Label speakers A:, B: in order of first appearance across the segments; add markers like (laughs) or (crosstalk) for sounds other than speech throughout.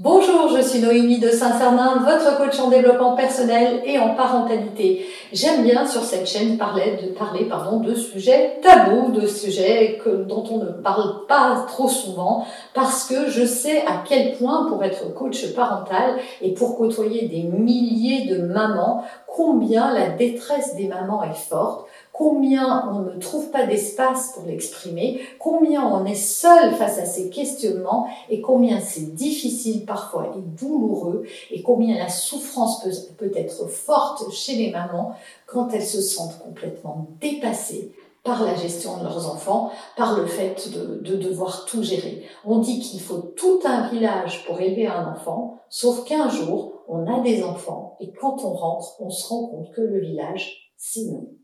A: Bonjour, je suis Noémie de Saint-Cernin, votre coach en développement personnel et en parentalité. J'aime bien sur cette chaîne parler de, parler, pardon, de sujets tabous, de sujets dont on ne parle pas trop souvent, parce que je sais à quel point pour être coach parental et pour côtoyer des milliers de mamans, combien la détresse des mamans est forte, combien on ne trouve pas d'espace pour l'exprimer, combien on est seul face à ces questionnements et combien c'est difficile parfois et douloureux et combien la souffrance peut, être forte chez les mamans quand elles se sentent complètement dépassées par la gestion de leurs enfants, par le fait de, de devoir tout gérer. On dit qu'il faut tout un village pour élever un enfant, sauf qu'un jour, on a des enfants et quand on rentre, on se rend compte que le village, nous.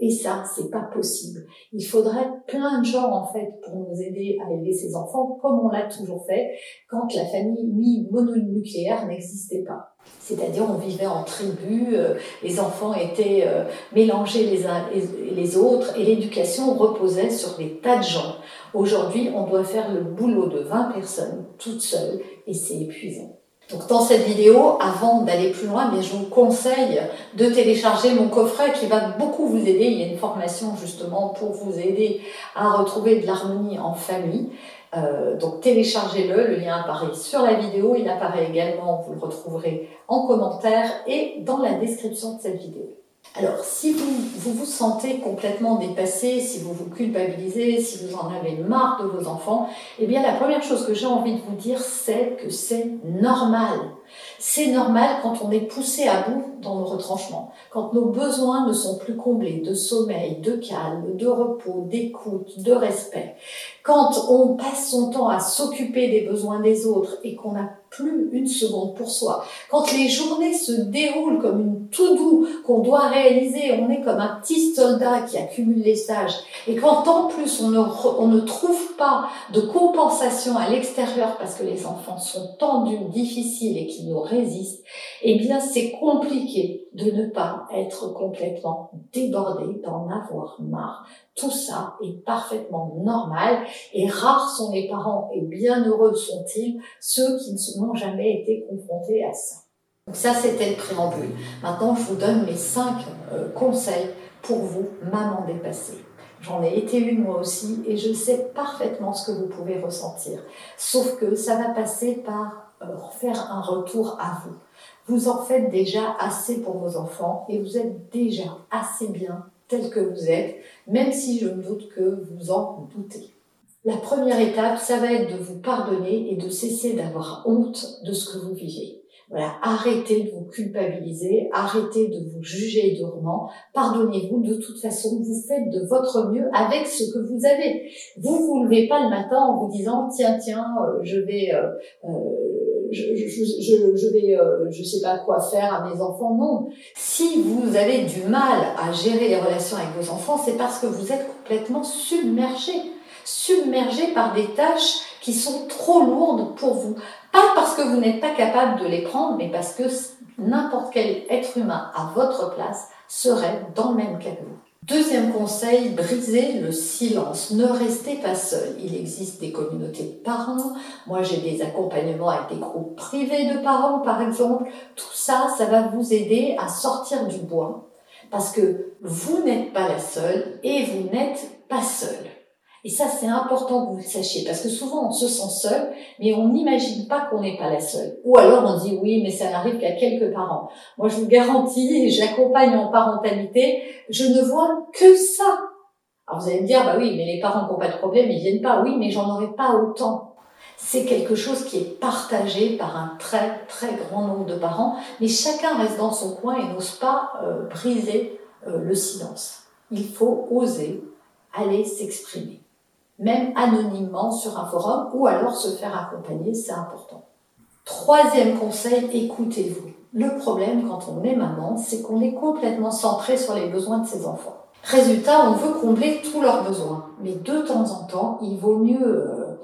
A: Et ça, c'est pas possible. Il faudrait plein de gens, en fait, pour nous aider à élever ces enfants, comme on l'a toujours fait quand la famille mononucléaire n'existait pas. C'est-à-dire, on vivait en tribu, euh, les enfants étaient euh, mélangés les uns et les autres, et l'éducation reposait sur des tas de gens. Aujourd'hui, on doit faire le boulot de 20 personnes, toutes seules, et c'est épuisant. Donc dans cette vidéo, avant d'aller plus loin, je vous conseille de télécharger mon coffret qui va beaucoup vous aider. Il y a une formation justement pour vous aider à retrouver de l'harmonie en famille. Euh, donc téléchargez-le, le lien apparaît sur la vidéo, il apparaît également, vous le retrouverez en commentaire et dans la description de cette vidéo. Alors, si vous, vous, sentez complètement dépassé, si vous vous culpabilisez, si vous en avez marre de vos enfants, eh bien, la première chose que j'ai envie de vous dire, c'est que c'est normal. C'est normal quand on est poussé à bout dans nos retranchements, quand nos besoins ne sont plus comblés de sommeil, de calme, de repos, d'écoute, de respect, quand on passe son temps à s'occuper des besoins des autres et qu'on n'a plus une seconde pour soi, quand les journées se déroulent comme une tout doux qu'on doit réaliser, on est comme un petit soldat qui accumule les stages, et quand en plus on ne, on ne trouve pas de compensation à l'extérieur parce que les enfants sont tendus, difficiles et qui nous résistent, eh bien c'est compliqué de ne pas être complètement débordé, d'en avoir marre. Tout ça est parfaitement normal et rares sont les parents et bien heureux sont-ils ceux qui n'ont jamais été confrontés à ça. Donc ça, c'était le préambule. Maintenant, je vous donne mes cinq euh, conseils pour vous, maman dépassée. J'en ai été une moi aussi et je sais parfaitement ce que vous pouvez ressentir. Sauf que ça va passer par faire un retour à vous. Vous en faites déjà assez pour vos enfants et vous êtes déjà assez bien tel que vous êtes, même si je me doute que vous en doutez. La première étape, ça va être de vous pardonner et de cesser d'avoir honte de ce que vous vivez. Voilà, arrêtez de vous culpabiliser, arrêtez de vous juger durement, pardonnez-vous, de toute façon, vous faites de votre mieux avec ce que vous avez. Vous vous levez pas le matin en vous disant, tiens, tiens, euh, je vais... Euh, euh, je, vais, je sais pas quoi faire à mes enfants. Non. Si vous avez du mal à gérer les relations avec vos enfants, c'est parce que vous êtes complètement submergé submergé par des tâches qui sont trop lourdes pour vous. Pas parce que vous n'êtes pas capable de les prendre, mais parce que n'importe quel être humain à votre place serait dans le même cas que vous. Deuxième conseil, brisez le silence. Ne restez pas seul. Il existe des communautés de parents. Moi, j'ai des accompagnements avec des groupes privés de parents, par exemple. Tout ça, ça va vous aider à sortir du bois. Parce que vous n'êtes pas la seule et vous n'êtes pas seul. Et ça, c'est important que vous le sachiez, parce que souvent on se sent seul, mais on n'imagine pas qu'on n'est pas la seule. Ou alors on dit oui, mais ça n'arrive qu'à quelques parents. Moi, je vous garantis, (laughs) j'accompagne en parentalité, je ne vois que ça. Alors vous allez me dire, bah oui, mais les parents qui n'ont pas de problème, ils viennent pas. Oui, mais j'en aurais pas autant. c'est quelque chose qui est partagé par un très très grand nombre de parents, mais chacun reste dans son coin et n'ose pas euh, briser euh, le silence. Il faut oser aller s'exprimer, même anonymement sur un forum ou alors se faire accompagner, c'est important. Troisième conseil, écoutez-vous. Le problème quand on est maman, c'est qu'on est complètement centré sur les besoins de ses enfants. Résultat, on veut combler tous leurs besoins, mais de temps en temps, il vaut mieux euh,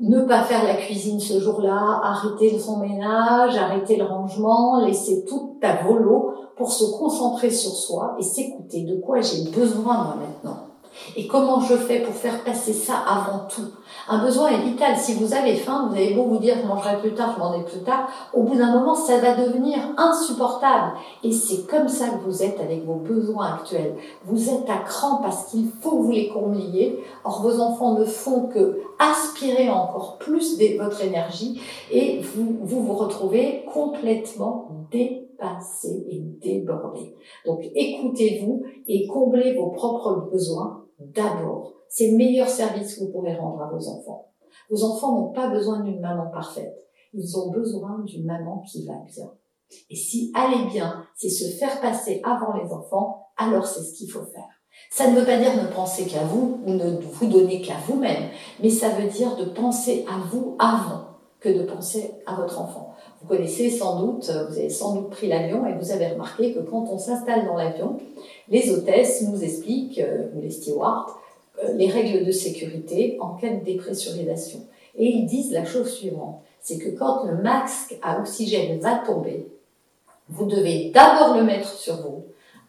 A: ne pas faire la cuisine ce jour-là, arrêter son ménage, arrêter le rangement, laisser tout à volo pour se concentrer sur soi et s'écouter de quoi j'ai besoin maintenant. Et comment je fais pour faire passer ça avant tout? Un besoin est vital. Si vous avez faim, vous avez beau vous dire je mangerai plus tard, je mangerai plus tard, au bout d'un moment, ça va devenir insupportable. Et c'est comme ça que vous êtes avec vos besoins actuels. Vous êtes à cran parce qu'il faut que vous les combliez. Or, vos enfants ne font que aspirer encore plus de votre énergie et vous, vous retrouvez complètement dépassé et débordé. Donc écoutez-vous et comblez vos propres besoins d'abord. C'est le meilleur service que vous pourrez rendre à vos enfants. Vos enfants n'ont pas besoin d'une maman parfaite. Ils ont besoin d'une maman qui va bien. Et si aller bien, c'est se faire passer avant les enfants, alors c'est ce qu'il faut faire. Ça ne veut pas dire ne penser qu'à vous ou ne vous donner qu'à vous-même, mais ça veut dire de penser à vous avant de penser à votre enfant. Vous connaissez sans doute, vous avez sans doute pris l'avion et vous avez remarqué que quand on s'installe dans l'avion, les hôtesses nous expliquent, euh, ou les stewards, euh, les règles de sécurité en cas de dépressurisation. Et ils disent la chose suivante, c'est que quand le masque à oxygène va tomber, vous devez d'abord le mettre sur vous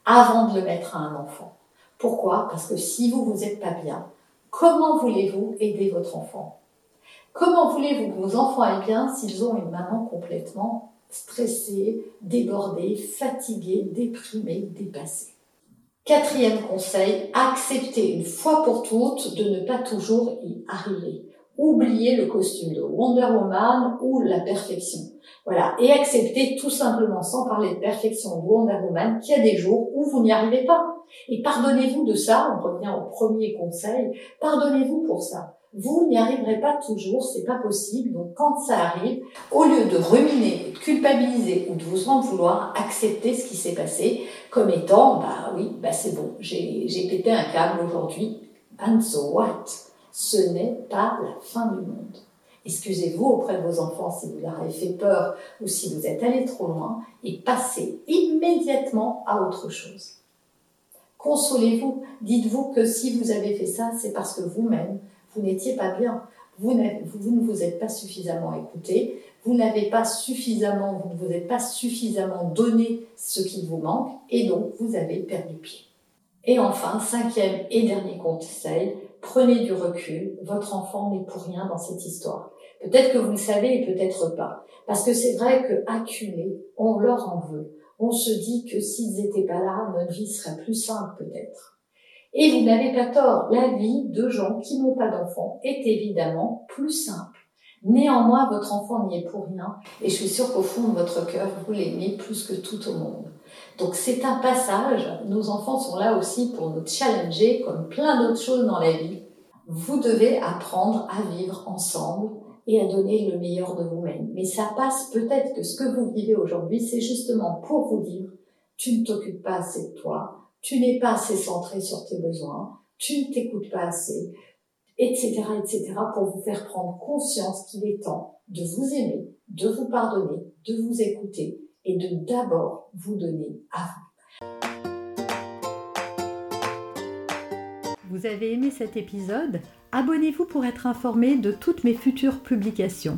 A: avant de le mettre à un enfant. Pourquoi? Parce que si vous vous êtes pas bien, comment voulez-vous aider votre enfant? Comment voulez-vous que vos enfants aillent bien s'ils ont une maman complètement stressée, débordée, fatiguée, déprimée, dépassée? Quatrième conseil, acceptez une fois pour toutes de ne pas toujours y arriver. Oubliez le costume de Wonder Woman ou la perfection. Voilà. Et acceptez tout simplement, sans parler de perfection de Wonder Woman, qu'il y a des jours où vous n'y arrivez pas. Et pardonnez-vous de ça, on revient au premier conseil, pardonnez-vous pour ça vous n'y arriverez pas toujours, c'est pas possible. Donc quand ça arrive, au lieu de ruminer, de culpabiliser ou de vous en vouloir, accepter ce qui s'est passé comme étant, bah oui, bah c'est bon, j'ai pété un câble aujourd'hui, and so what? Ce n'est pas la fin du monde. Excusez-vous auprès de vos enfants si vous leur avez fait peur ou si vous êtes allé trop loin et passez immédiatement à autre chose. Consolez-vous, dites-vous que si vous avez fait ça, c'est parce que vous-même, vous n'étiez pas bien. Vous, ne vous êtes pas suffisamment écouté, vous n'avez pas suffisamment, vous ne vous êtes pas suffisamment donné ce qui vous manque, et donc vous avez perdu pied. Et enfin, cinquième et dernier conseil, prenez du recul, votre enfant n'est pour rien dans cette histoire. Peut-être que vous le savez et peut-être pas. Parce que c'est vrai que acculé, on leur en veut. On se dit que s'ils n'étaient pas là, notre vie serait plus simple peut-être. Et vous n'avez pas tort, la vie de gens qui n'ont pas d'enfants est évidemment plus simple. Néanmoins, votre enfant n'y est pour rien, et je suis sûre qu'au fond de votre cœur, vous l'aimez plus que tout au monde. Donc c'est un passage, nos enfants sont là aussi pour nous challenger, comme plein d'autres choses dans la vie. Vous devez apprendre à vivre ensemble et à donner le meilleur de vous-même. Mais ça passe peut-être que ce que vous vivez aujourd'hui, c'est justement pour vous dire, tu ne t'occupes pas assez de toi, tu n'es pas assez centré sur tes besoins, tu ne t'écoutes pas assez, etc., etc., pour vous faire prendre conscience qu'il est temps de vous aimer, de vous pardonner, de vous écouter et de d'abord vous donner à vous.
B: Vous avez aimé cet épisode? Abonnez-vous pour être informé de toutes mes futures publications.